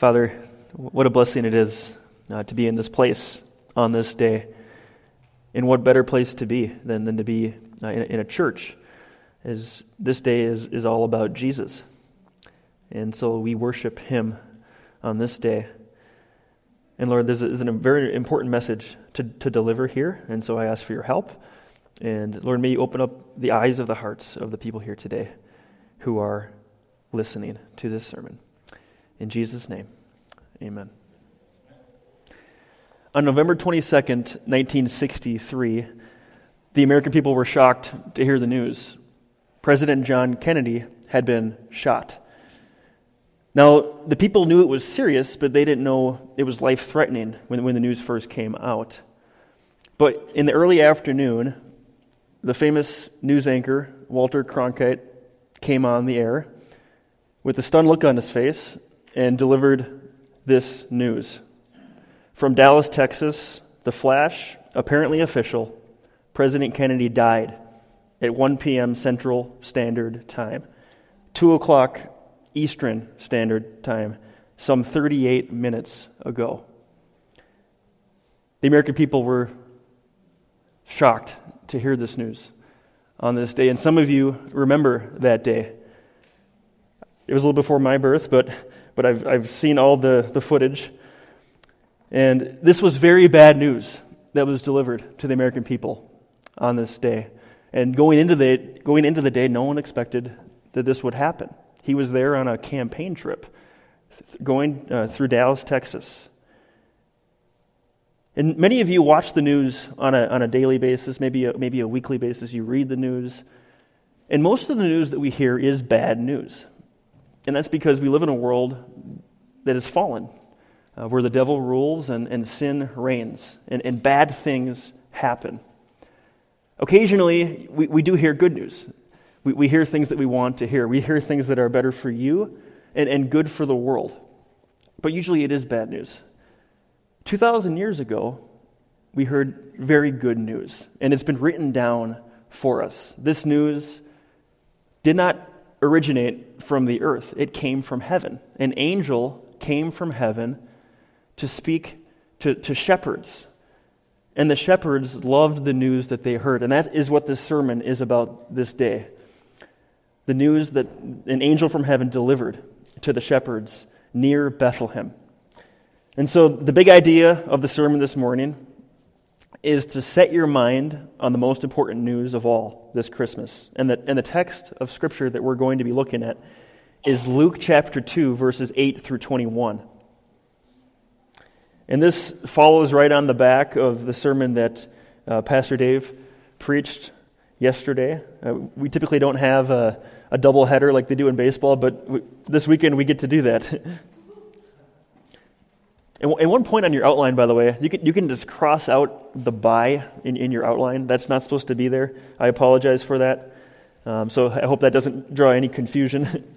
Father, what a blessing it is uh, to be in this place on this day. And what better place to be than, than to be uh, in, in, a church, as this day is, is all about Jesus. And so we worship Him on this day. And Lord, a, there's a very important message to, to deliver here, and so I ask for your help. And Lord, may you open up the eyes of the hearts of the people here today who are listening to this sermon. In Jesus' name, amen. On November 22nd, 1963, the American people were shocked to hear the news. President John Kennedy had been shot. Now, the people knew it was serious, but they didn't know it was life threatening when, when the news first came out. But in the early afternoon, the famous news anchor, Walter Cronkite, came on the air with a stunned look on his face and delivered this news. From Dallas, Texas, the flash, apparently official, President Kennedy died at 1 p.m. Central Standard Time, 2 o'clock Eastern Standard Time, some 38 minutes ago. The American people were shocked to hear this news on this day. And some of you remember that day. It was a little before my birth, but, but I've, I've seen all the, the footage. And this was very bad news that was delivered to the American people on this day. And going into the, going into the day, no one expected that this would happen. He was there on a campaign trip going uh, through Dallas, Texas. And many of you watch the news on a, on a daily basis, maybe a, maybe a weekly basis. You read the news. And most of the news that we hear is bad news. And that's because we live in a world that is fallen, uh, where the devil rules and, and sin reigns, and, and bad things happen. Occasionally, we, we do hear good news. We, we hear things that we want to hear. We hear things that are better for you and, and good for the world. But usually it is bad news. 2,000 years ago, we heard very good news, and it's been written down for us. This news did not originate from the earth, it came from heaven. An angel came from heaven to speak to, to shepherds. And the shepherds loved the news that they heard. And that is what this sermon is about this day. The news that an angel from heaven delivered to the shepherds near Bethlehem. And so, the big idea of the sermon this morning is to set your mind on the most important news of all this Christmas. And the, and the text of Scripture that we're going to be looking at is Luke chapter 2, verses 8 through 21. And this follows right on the back of the sermon that uh, Pastor Dave preached yesterday. Uh, we typically don't have a, a double header like they do in baseball, but w- this weekend we get to do that. And, one point on your outline, by the way, you can, you can just cross out the by in, in your outline. That's not supposed to be there. I apologize for that. Um, so I hope that doesn't draw any confusion.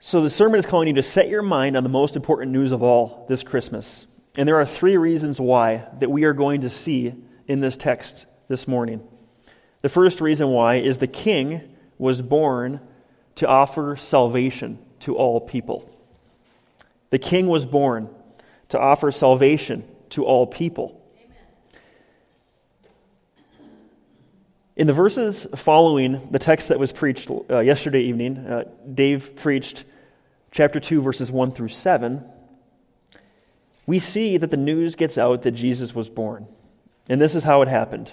so the sermon is calling you to set your mind on the most important news of all this Christmas. And there are three reasons why that we are going to see in this text this morning. The first reason why is the king was born to offer salvation to all people. The king was born to offer salvation to all people. In the verses following the text that was preached uh, yesterday evening, uh, Dave preached chapter 2, verses 1 through 7. We see that the news gets out that Jesus was born. And this is how it happened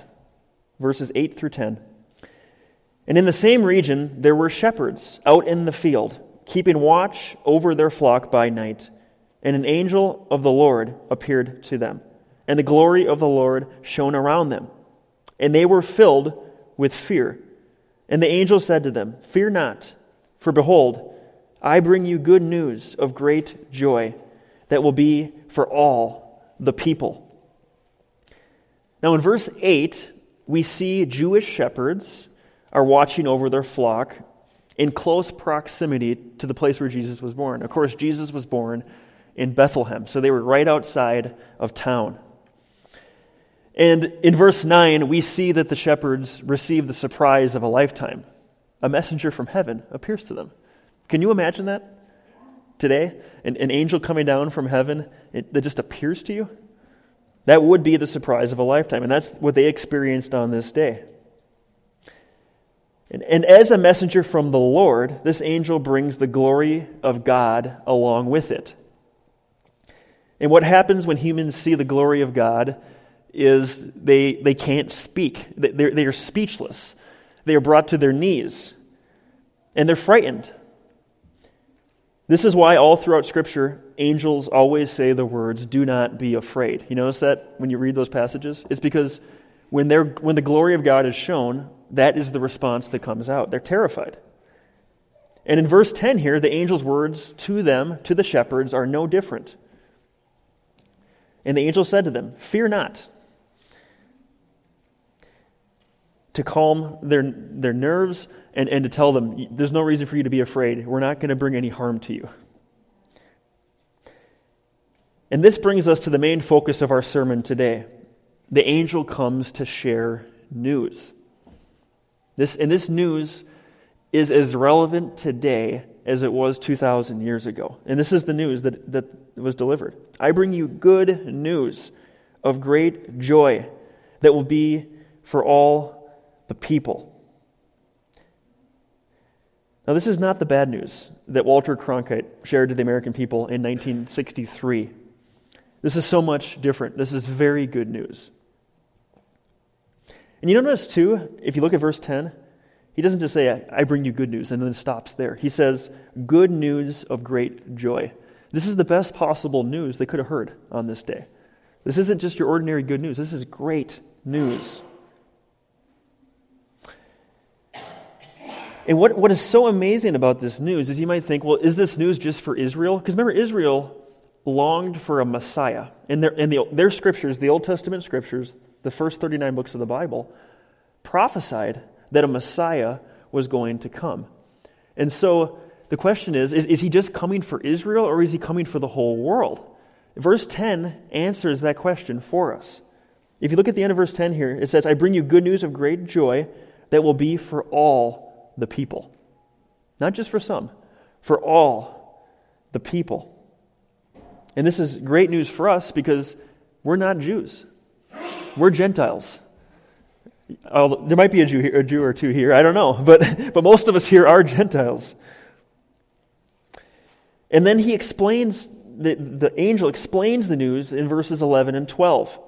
verses 8 through 10. And in the same region, there were shepherds out in the field keeping watch over their flock by night. And an angel of the Lord appeared to them, and the glory of the Lord shone around them. And they were filled with fear. And the angel said to them, Fear not, for behold, I bring you good news of great joy that will be for all the people. Now, in verse 8, we see Jewish shepherds are watching over their flock in close proximity to the place where Jesus was born. Of course, Jesus was born in Bethlehem, so they were right outside of town. And in verse 9, we see that the shepherds receive the surprise of a lifetime. a messenger from heaven appears to them. Can you imagine that today? An, an angel coming down from heaven it, that just appears to you? That would be the surprise of a lifetime, and that's what they experienced on this day. And, and as a messenger from the Lord, this angel brings the glory of God along with it. And what happens when humans see the glory of God is they, they can't speak. They're, they are speechless. They are brought to their knees, and they're frightened. This is why, all throughout Scripture, angels always say the words, Do not be afraid. You notice that when you read those passages? It's because when, when the glory of God is shown, that is the response that comes out. They're terrified. And in verse 10 here, the angel's words to them, to the shepherds, are no different. And the angel said to them, Fear not. To calm their, their nerves and, and to tell them, There's no reason for you to be afraid. We're not going to bring any harm to you. And this brings us to the main focus of our sermon today. The angel comes to share news. This, and this news is as relevant today as it was 2,000 years ago. And this is the news that, that was delivered. I bring you good news of great joy that will be for all the people. Now, this is not the bad news that Walter Cronkite shared to the American people in 1963. This is so much different. This is very good news. And you notice, too, if you look at verse 10, he doesn't just say, I bring you good news, and then stops there. He says, good news of great joy. This is the best possible news they could have heard on this day. This isn't just your ordinary good news, this is great news. And what, what is so amazing about this news is you might think, well, is this news just for Israel? Because remember, Israel longed for a Messiah. In their, in the, their scriptures, the Old Testament scriptures, the first 39 books of the Bible, prophesied that a Messiah was going to come. And so the question is, is is, he just coming for Israel or is he coming for the whole world? Verse 10 answers that question for us. If you look at the end of verse 10 here, it says, I bring you good news of great joy that will be for all the people. Not just for some, for all the people. And this is great news for us because we're not Jews. We're Gentiles. there might be a Jew, here, a Jew or two here, I don't know, but, but most of us here are Gentiles. And then he explains, the, the angel explains the news in verses 11 and 12.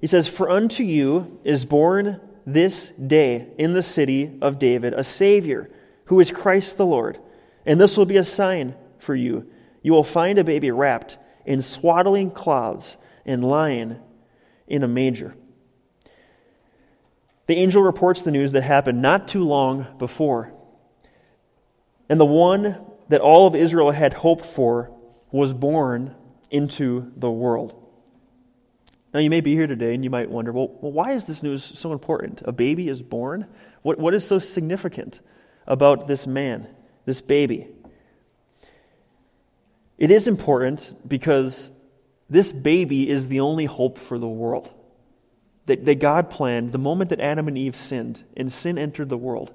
He says, For unto you is born this day in the city of David a Savior, who is Christ the Lord. And this will be a sign for you. You will find a baby wrapped in swaddling cloths and lying in a manger. The angel reports the news that happened not too long before. And the one that all of Israel had hoped for was born into the world. Now, you may be here today and you might wonder well, well why is this news so important? A baby is born? What, what is so significant about this man, this baby? It is important because this baby is the only hope for the world that, that God planned the moment that Adam and Eve sinned and sin entered the world.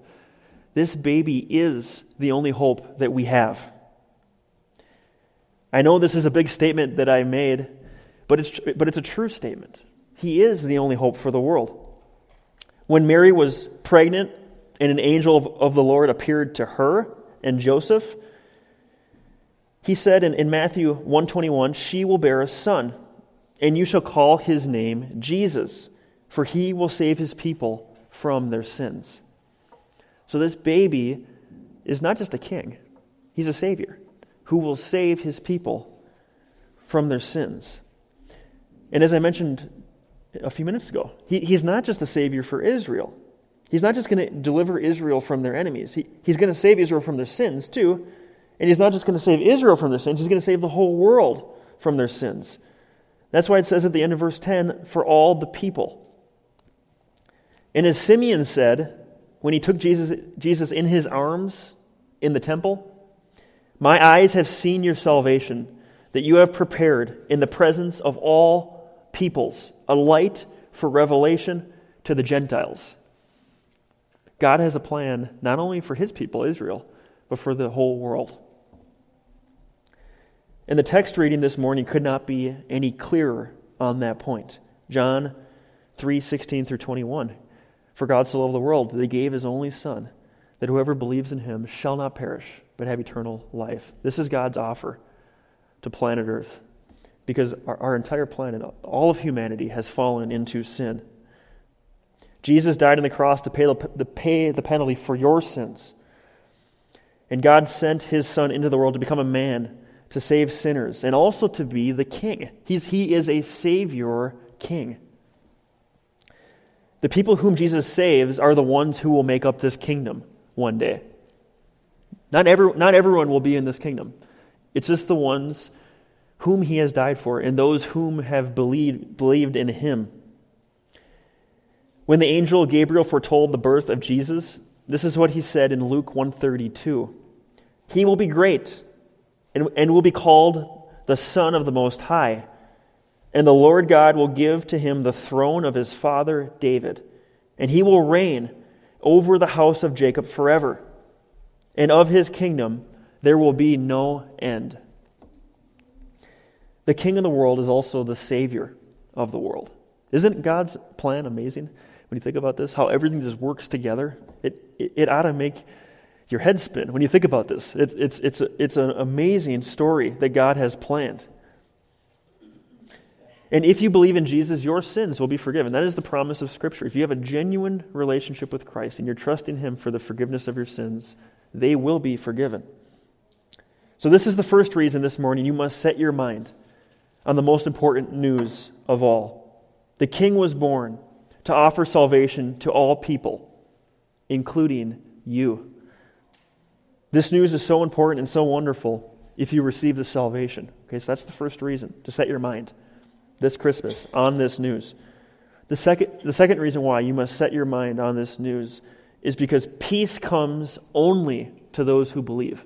This baby is the only hope that we have. I know this is a big statement that I made, but it's, but it's a true statement. He is the only hope for the world. When Mary was pregnant and an angel of, of the Lord appeared to her and Joseph, he said in, in Matthew 121, She will bear a son, and you shall call his name Jesus for he will save his people from their sins. So, this baby is not just a king, he's a savior who will save his people from their sins. And as I mentioned a few minutes ago, he, he's not just a savior for Israel. He's not just going to deliver Israel from their enemies. He, he's going to save Israel from their sins, too. And he's not just going to save Israel from their sins, he's going to save the whole world from their sins. That's why it says at the end of verse 10 for all the people. And as Simeon said when he took Jesus, Jesus in his arms in the temple, My eyes have seen your salvation, that you have prepared in the presence of all peoples a light for revelation to the Gentiles, God has a plan not only for his people, Israel, but for the whole world. And the text reading this morning could not be any clearer on that point. John 3 16 through 21. For God so loved the world that he gave his only Son, that whoever believes in him shall not perish, but have eternal life. This is God's offer to planet Earth because our, our entire planet, all of humanity, has fallen into sin. Jesus died on the cross to pay the, pay the penalty for your sins. And God sent his Son into the world to become a man, to save sinners, and also to be the king. He's, he is a Savior king. The people whom Jesus saves are the ones who will make up this kingdom one day. Not, every, not everyone will be in this kingdom. It's just the ones whom he has died for and those whom have believed, believed in him. When the angel Gabriel foretold the birth of Jesus, this is what he said in Luke 132. He will be great and, and will be called the Son of the Most High. And the Lord God will give to him the throne of his father David, and he will reign over the house of Jacob forever. And of his kingdom there will be no end. The king of the world is also the savior of the world. Isn't God's plan amazing? When you think about this, how everything just works together, it, it, it ought to make your head spin when you think about this. It's, it's, it's, a, it's an amazing story that God has planned. And if you believe in Jesus, your sins will be forgiven. That is the promise of Scripture. If you have a genuine relationship with Christ and you're trusting Him for the forgiveness of your sins, they will be forgiven. So, this is the first reason this morning you must set your mind on the most important news of all. The King was born to offer salvation to all people, including you. This news is so important and so wonderful if you receive the salvation. Okay, so that's the first reason to set your mind this Christmas on this news. The second, the second reason why you must set your mind on this news is because peace comes only to those who believe.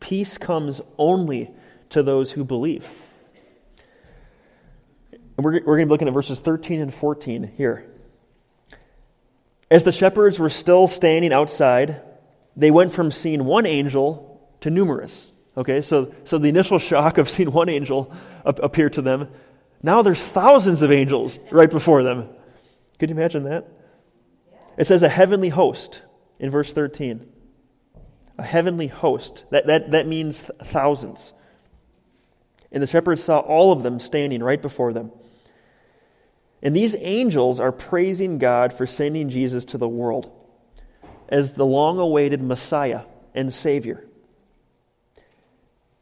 Peace comes only to those who believe. And we're, we're going to be looking at verses 13 and 14 here. As the shepherds were still standing outside, they went from seeing one angel to numerous. Okay, so, so the initial shock of seeing one angel appear to them, now there's thousands of angels right before them. Could you imagine that? It says a heavenly host in verse 13. A heavenly host. That, that, that means thousands. And the shepherds saw all of them standing right before them. And these angels are praising God for sending Jesus to the world as the long awaited Messiah and Savior.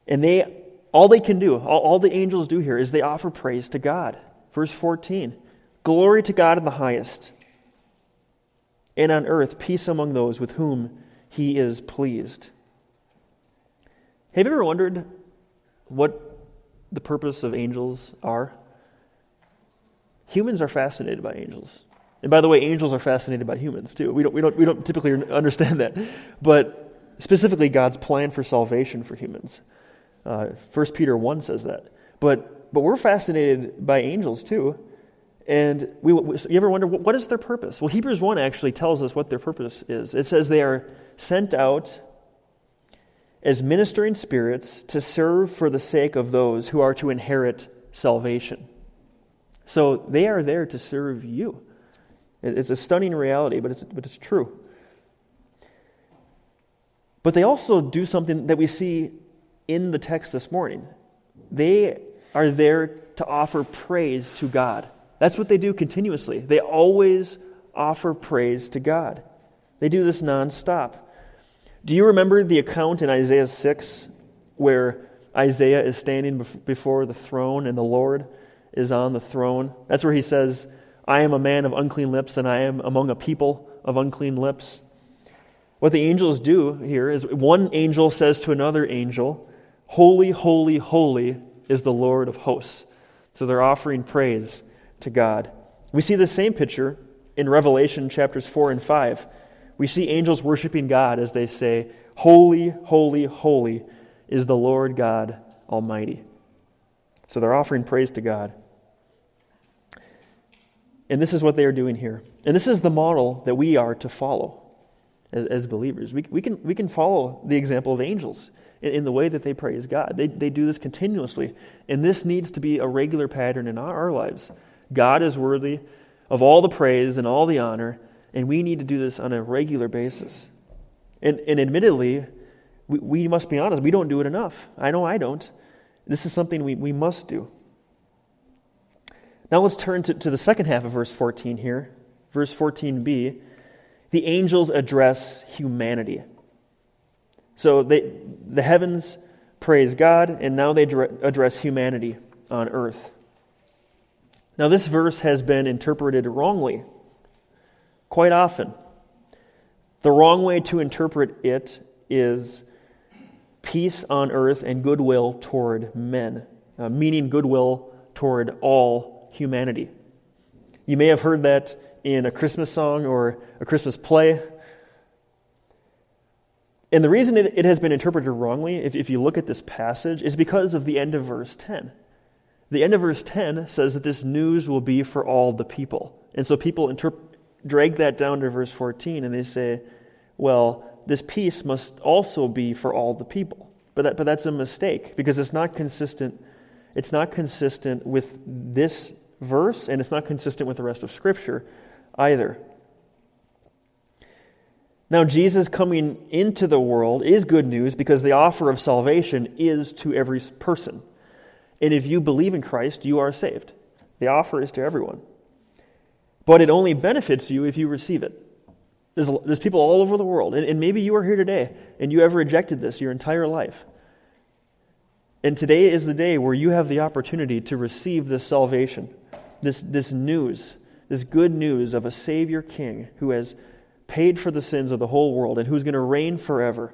And they, all they can do, all, all the angels do here is they offer praise to God. Verse 14 Glory to God in the highest, and on earth peace among those with whom he is pleased. Have you ever wondered what the purpose of angels are? Humans are fascinated by angels. And by the way, angels are fascinated by humans too. We don't, we don't, we don't typically understand that. But specifically, God's plan for salvation for humans. Uh, 1 Peter 1 says that. But, but we're fascinated by angels too. And we, you ever wonder, what is their purpose? Well, Hebrews 1 actually tells us what their purpose is. It says they are sent out as ministering spirits to serve for the sake of those who are to inherit salvation. So they are there to serve you. It's a stunning reality, but it's, but it's true. But they also do something that we see in the text this morning. They are there to offer praise to God. That's what they do continuously. They always offer praise to God. They do this nonstop. Do you remember the account in Isaiah 6 where Isaiah is standing before the throne and the Lord is on the throne? That's where he says, I am a man of unclean lips and I am among a people of unclean lips. What the angels do here is one angel says to another angel, Holy, holy, holy is the Lord of hosts. So they're offering praise to God. We see the same picture in Revelation chapters 4 and 5. We see angels worshiping God as they say, Holy, holy, holy is the Lord God Almighty. So they're offering praise to God. And this is what they are doing here. And this is the model that we are to follow as, as believers. We, we, can, we can follow the example of angels in, in, the way that they praise God. They, they do this continuously. And this needs to be a regular pattern in our, our lives. God is worthy of all the praise and all the honor, and we need to do this on a regular basis. And, and admittedly, we, we must be honest, we don't do it enough. I know I don't. This is something we, we must do. Now let's turn to, to the second half of verse 14 here. Verse 14b. The angels address humanity. So they, the heavens praise God, and now they address humanity on earth. Now, this verse has been interpreted wrongly quite often. The wrong way to interpret it is peace on earth and goodwill toward men, uh, meaning goodwill toward all humanity. You may have heard that in a Christmas song or a Christmas play. And the reason it, it has been interpreted wrongly, if, if you look at this passage, is because of the end of verse 10. The end of verse 10 says that this news will be for all the people. And so people interp- drag that down to verse 14 and they say, well, this peace must also be for all the people. But, that, but that's a mistake because it's not consistent. It's not consistent with this verse, and it's not consistent with the rest of Scripture either. Now, Jesus coming into the world is good news because the offer of salvation is to every person. And if you believe in Christ, you are saved. The offer is to everyone. But it only benefits you if you receive it. There's, there's people all over the world, and, and maybe you are here today and you have rejected this your entire life. And today is the day where you have the opportunity to receive this salvation this, this news, this good news of a Savior King who has paid for the sins of the whole world and who's going to reign forever.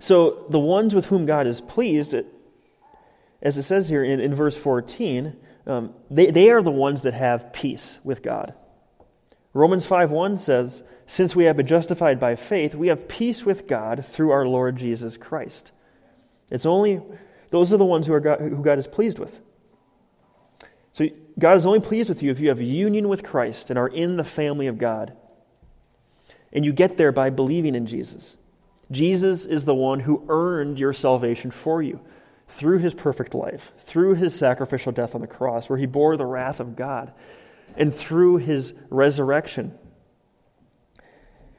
So, the ones with whom God is pleased, as it says here in, in verse 14, um, they, they are the ones that have peace with God. Romans 5 1 says, Since we have been justified by faith, we have peace with God through our Lord Jesus Christ. It's only, those are the ones who, are God, who God is pleased with. So God is only pleased with you if you have union with Christ and are in the family of God. And you get there by believing in Jesus. Jesus is the one who earned your salvation for you through his perfect life, through his sacrificial death on the cross, where he bore the wrath of God, and through his resurrection.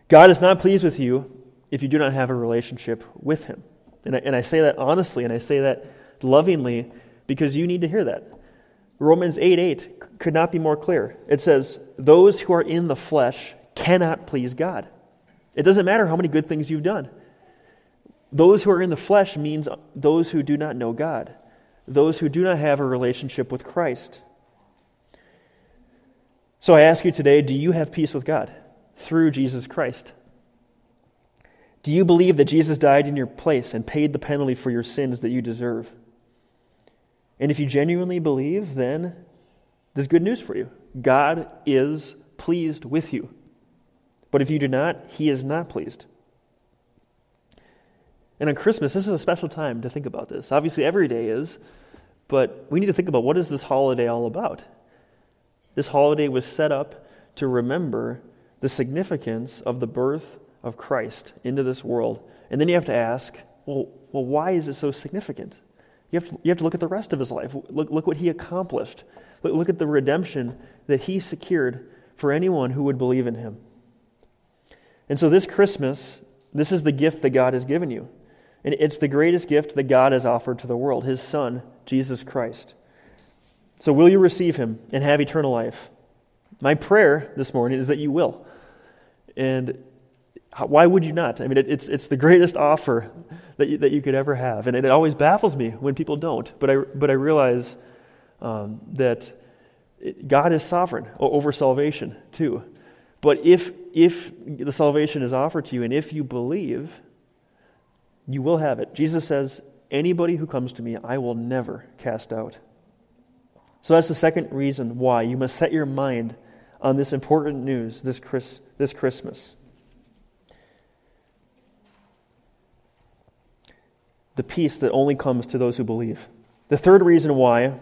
God is not pleased with you if you do not have a relationship with him. And I, and I say that honestly, and I say that lovingly because you need to hear that. Romans 8 8 could not be more clear. It says, Those who are in the flesh cannot please God. It doesn't matter how many good things you've done. Those who are in the flesh means those who do not know God, those who do not have a relationship with Christ. So I ask you today do you have peace with God through Jesus Christ? Do you believe that Jesus died in your place and paid the penalty for your sins that you deserve? And if you genuinely believe, then there's good news for you. God is pleased with you. But if you do not, He is not pleased. And on Christmas, this is a special time to think about this. Obviously, every day is, but we need to think about what is this holiday all about? This holiday was set up to remember the significance of the birth of Christ into this world. And then you have to ask, well, well why is it so significant? You have, to, you have to look at the rest of his life. Look, look what he accomplished. Look, look at the redemption that he secured for anyone who would believe in him. And so, this Christmas, this is the gift that God has given you. And it's the greatest gift that God has offered to the world his Son, Jesus Christ. So, will you receive him and have eternal life? My prayer this morning is that you will. And why would you not? I mean, it, it's, it's the greatest offer that you, that you could ever have. And it always baffles me when people don't. But I, but I realize um, that it, God is sovereign over salvation, too. But if, if the salvation is offered to you and if you believe, you will have it. Jesus says, Anybody who comes to me, I will never cast out. So that's the second reason why you must set your mind on this important news this, Chris, this Christmas. The peace that only comes to those who believe. The third reason why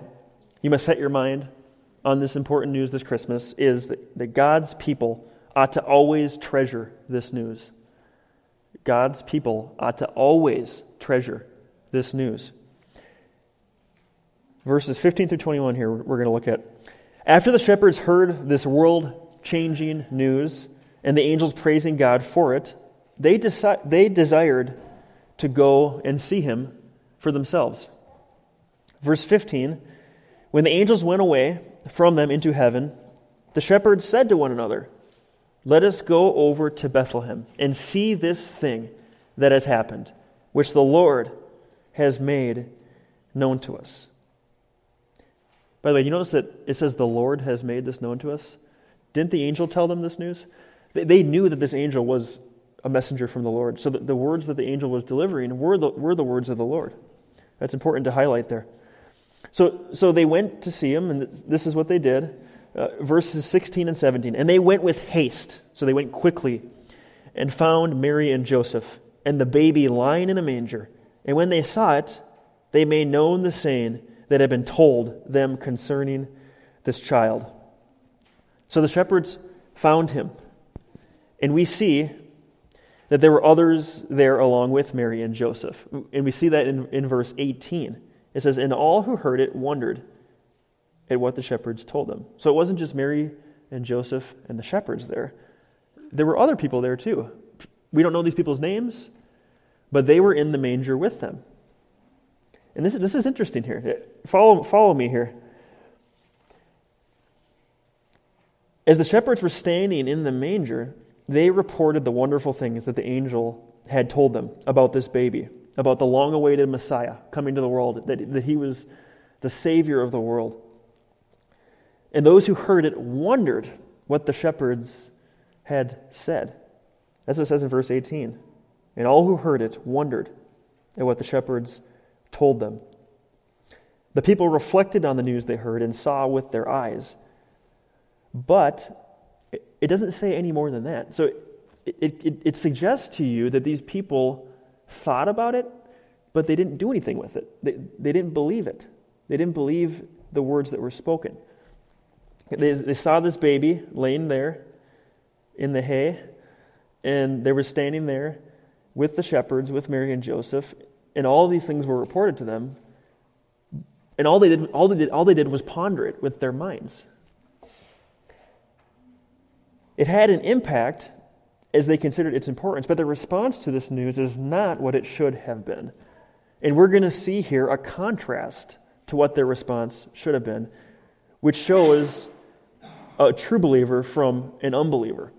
you must set your mind on this important news this Christmas is that, God's people ought to always treasure this news. God's people ought to always treasure this news. Verses 15 through 21 here, we're going to look at. After the shepherds heard this world changing news and the angels praising God for it, they, deci- they desired to go and see him for themselves. Verse 15 When the angels went away from them into heaven, the shepherds said to one another, Let us go over to Bethlehem and see this thing that has happened, which the Lord has made known to us. By the way, you notice that it says the Lord has made this known to us? Didn't the angel tell them this news? They knew that this angel was a messenger from the Lord. So the words that the angel was delivering were the, were the words of the Lord. That's important to highlight there. So, so they went to see him, and this is what they did. Uh, verses 16 and 17. And they went with haste, so they went quickly, and found Mary and Joseph, and the baby lying in a manger. And when they saw it, they made known the saying that had been told them concerning this child. So the shepherds found him. And we see that there were others there along with Mary and Joseph. And we see that in, in verse 18. It says, And all who heard it wondered at what the shepherds told them. So it wasn't just Mary and Joseph and the shepherds there, there were other people there too. We don't know these people's names, but they were in the manger with them. And this, this is interesting here. Follow, follow me here. As the shepherds were standing in the manger, they reported the wonderful things that the angel had told them about this baby, about the long awaited Messiah coming to the world, that, that he was the Savior of the world. And those who heard it wondered what the shepherds had said. That's what it says in verse 18. And all who heard it wondered at what the shepherds told them. The people reflected on the news they heard and saw with their eyes. But it doesn't say any more than that. So it, it, it, suggests to you that these people thought about it, but they didn't do anything with it. They, they didn't believe it. They didn't believe the words that were spoken. They, they saw this baby laying there in the hay, and they were standing there with the shepherds, with Mary and Joseph, and all these things were reported to them. And all they did, all they did, all they did was ponder it with their minds. It had an impact as they considered its importance, but the response to this news is not what it should have been. And we're going to see here a contrast to what their response should have been, which shows a true believer from an unbeliever.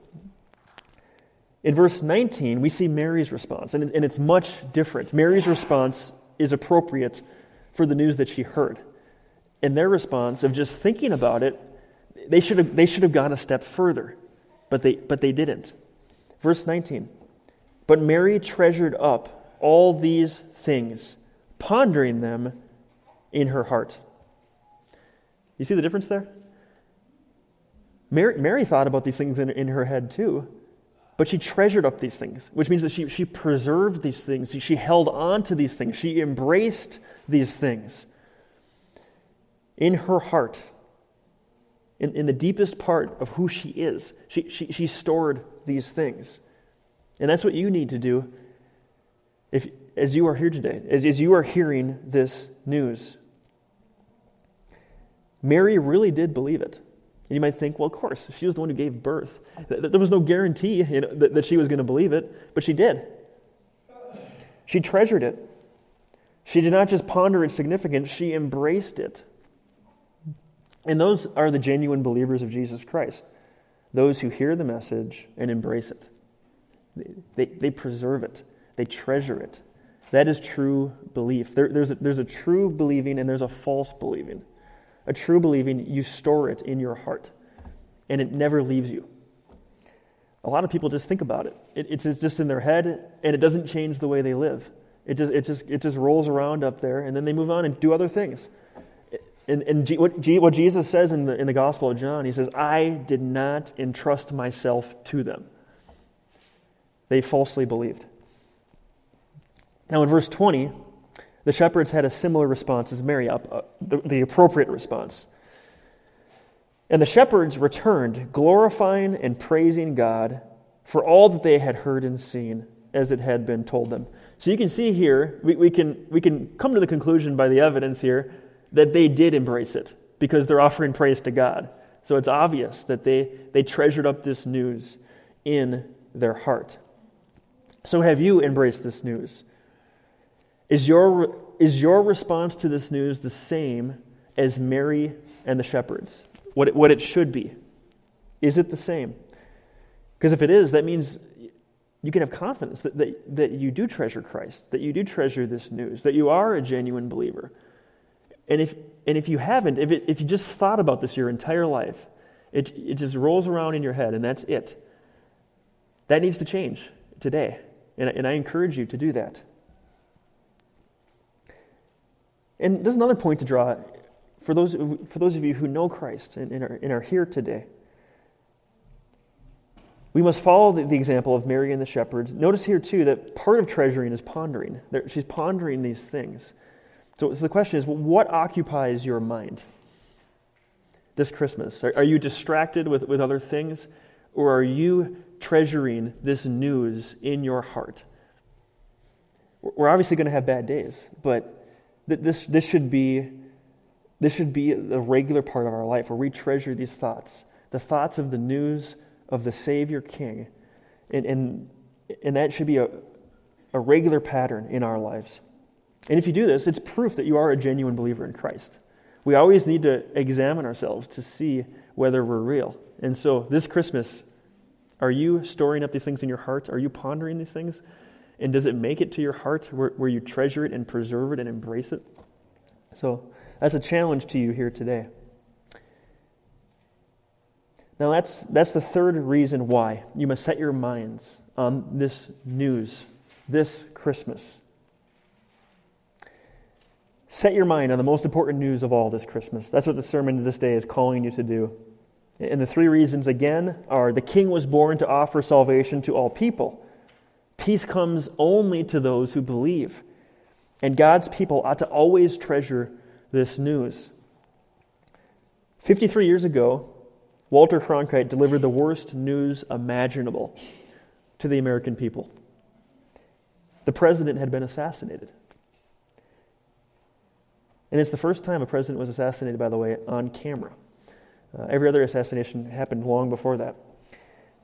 In verse 19, we see Mary's response, and it's much different. Mary's response is appropriate for the news that she heard. In their response of just thinking about it, they should have, they should have gone a step further but they, but they didn't. Verse 19 But Mary treasured up all these things, pondering them in her heart. You see the difference there? Mary, Mary thought about these things in, in her head too, but she treasured up these things, which means that she, she preserved these things. She held on to these things. She embraced these things in her heart in, in the deepest part of who she is. She, she, she stored these things. And that's what you need to do if, as you are here today, as, as you are hearing this news. Mary really did believe it. And you might think, well, of course, she was the one who gave birth. There was no guarantee you know, that, that she was going to believe it, but she did. She treasured it. She did not just ponder its significance, she embraced it. And those are the genuine believers of Jesus Christ, those who hear the message and embrace it. They, they, preserve it, they treasure it. That is true belief. There, there's, a, there's a true believing and there's a false believing. A true believing, you store it in your heart, and it never leaves you. A lot of people just think about it. it it's just in their head, and it doesn't change the way they live. It just, it, just, it just rolls around up there, and then they move on and do other things. And, and what, what Jesus says in the, in the Gospel of John, he says, I did not entrust myself to them. They falsely believed. Now, in verse 20, the shepherds had a similar response as Mary, uh, the, the appropriate response. And the shepherds returned, glorifying and praising God for all that they had heard and seen as it had been told them. So you can see here, we, we, can, we can come to the conclusion by the evidence here that they did embrace it because they're offering praise to God. So it's obvious that they, they treasured up this news in their heart. So have you embraced this news? Is your, is your response to this news the same as Mary and the shepherds? What it, what it should be? Is it the same? Because if it is, that means you can have confidence that, that, that you do treasure Christ, that you do treasure this news, that you are a genuine believer. And if, and if you haven't, if, it, if you just thought about this your entire life, it, it just rolls around in your head and that's it. That needs to change today. And, and I encourage you to do that. And there's another point to draw for those, for those of you who know Christ and, and, are, and are here today. We must follow the, the, example of Mary and the shepherds. Notice here, too, that part of treasuring is pondering. She's pondering these things. So, so the question is well, what occupies your mind this Christmas? Are, are you distracted with, with other things? Or are you treasuring this news in your heart? We're obviously going to have bad days, but this, this, should be, this should be a regular part of our life where we treasure these thoughts the thoughts of the news of the Savior King. And, and, and that should be a, a regular pattern in our lives. And if you do this, it's proof that you are a genuine believer in Christ. We always need to examine ourselves to see whether we're real. And so this Christmas, are you storing up these things in your heart? Are you pondering these things? And does it make it to your heart where, where you treasure it and preserve it and embrace it? So that's a challenge to you here today. Now, that's, that's the third reason why you must set your minds on this news, this Christmas. Set your mind on the most important news of all this Christmas. That's what the sermon of this day is calling you to do. And the three reasons, again, are the king was born to offer salvation to all people. Peace comes only to those who believe. And God's people ought to always treasure this news. 53 years ago, Walter Cronkite delivered the worst news imaginable to the American people. The president had been assassinated. And it's the first time a president was assassinated, by the way, on camera. Uh, every other assassination happened long before that.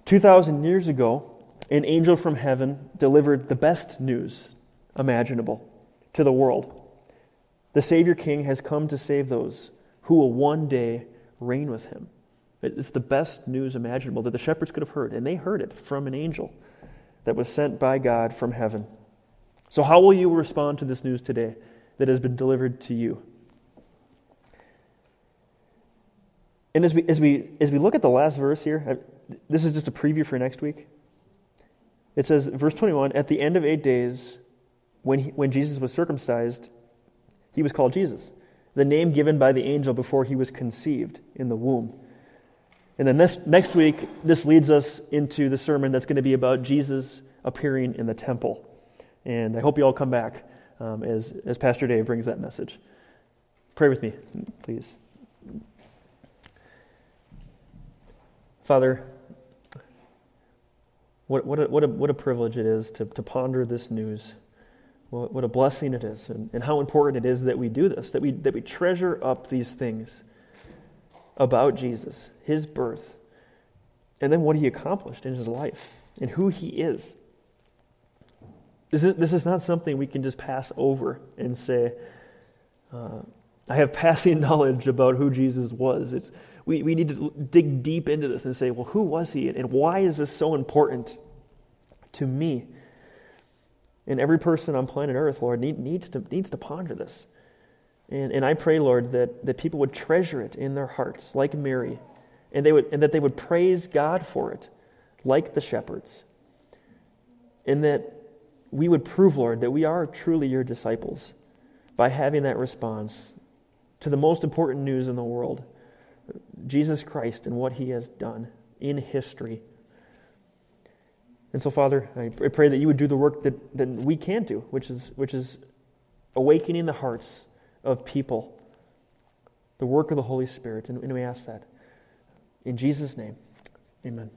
2,000 years ago, an angel from heaven delivered the best news imaginable to the world. The Savior King has come to save those who will one day reign with him. It's the best news imaginable that the shepherds could have heard, and they heard it from an angel that was sent by God from heaven. So, how will you respond to this news today? That has been delivered to you. And as we, as we, as we look at the last verse here, this is just a preview for next week. It says, verse 21 At the end of eight days, when, he, when Jesus was circumcised, he was called Jesus, the name given by the angel before he was conceived in the womb. And then this, next week, this leads us into the sermon that's going to be about Jesus appearing in the temple. And I hope you all come back um, as, as Pastor Dave brings that message. Pray with me, please. Father, what, what, a, what, a, what a privilege it is to, to ponder this news. What, what a blessing it is, and, and how important it is that we do this, that we, that we treasure up these things about Jesus, his birth, and then what he accomplished in his life, and who he is. This is, this is not something we can just pass over and say, uh, I have passing knowledge about who Jesus was. It's, we, we need to dig deep into this and say, well, who was he and why is this so important to me? And every person on planet Earth, Lord, need, needs, to, needs to ponder this. And, and I pray, Lord, that, that people would treasure it in their hearts, like Mary, and, they would, and that they would praise God for it, like the shepherds. And that we would prove, Lord, that we are truly your disciples by having that response to the most important news in the world Jesus Christ and what he has done in history. And so, Father, I pray that you would do the work that, that we can't do, which is, which is awakening the hearts of people, the work of the Holy Spirit. And, and we ask that. In Jesus' name, amen.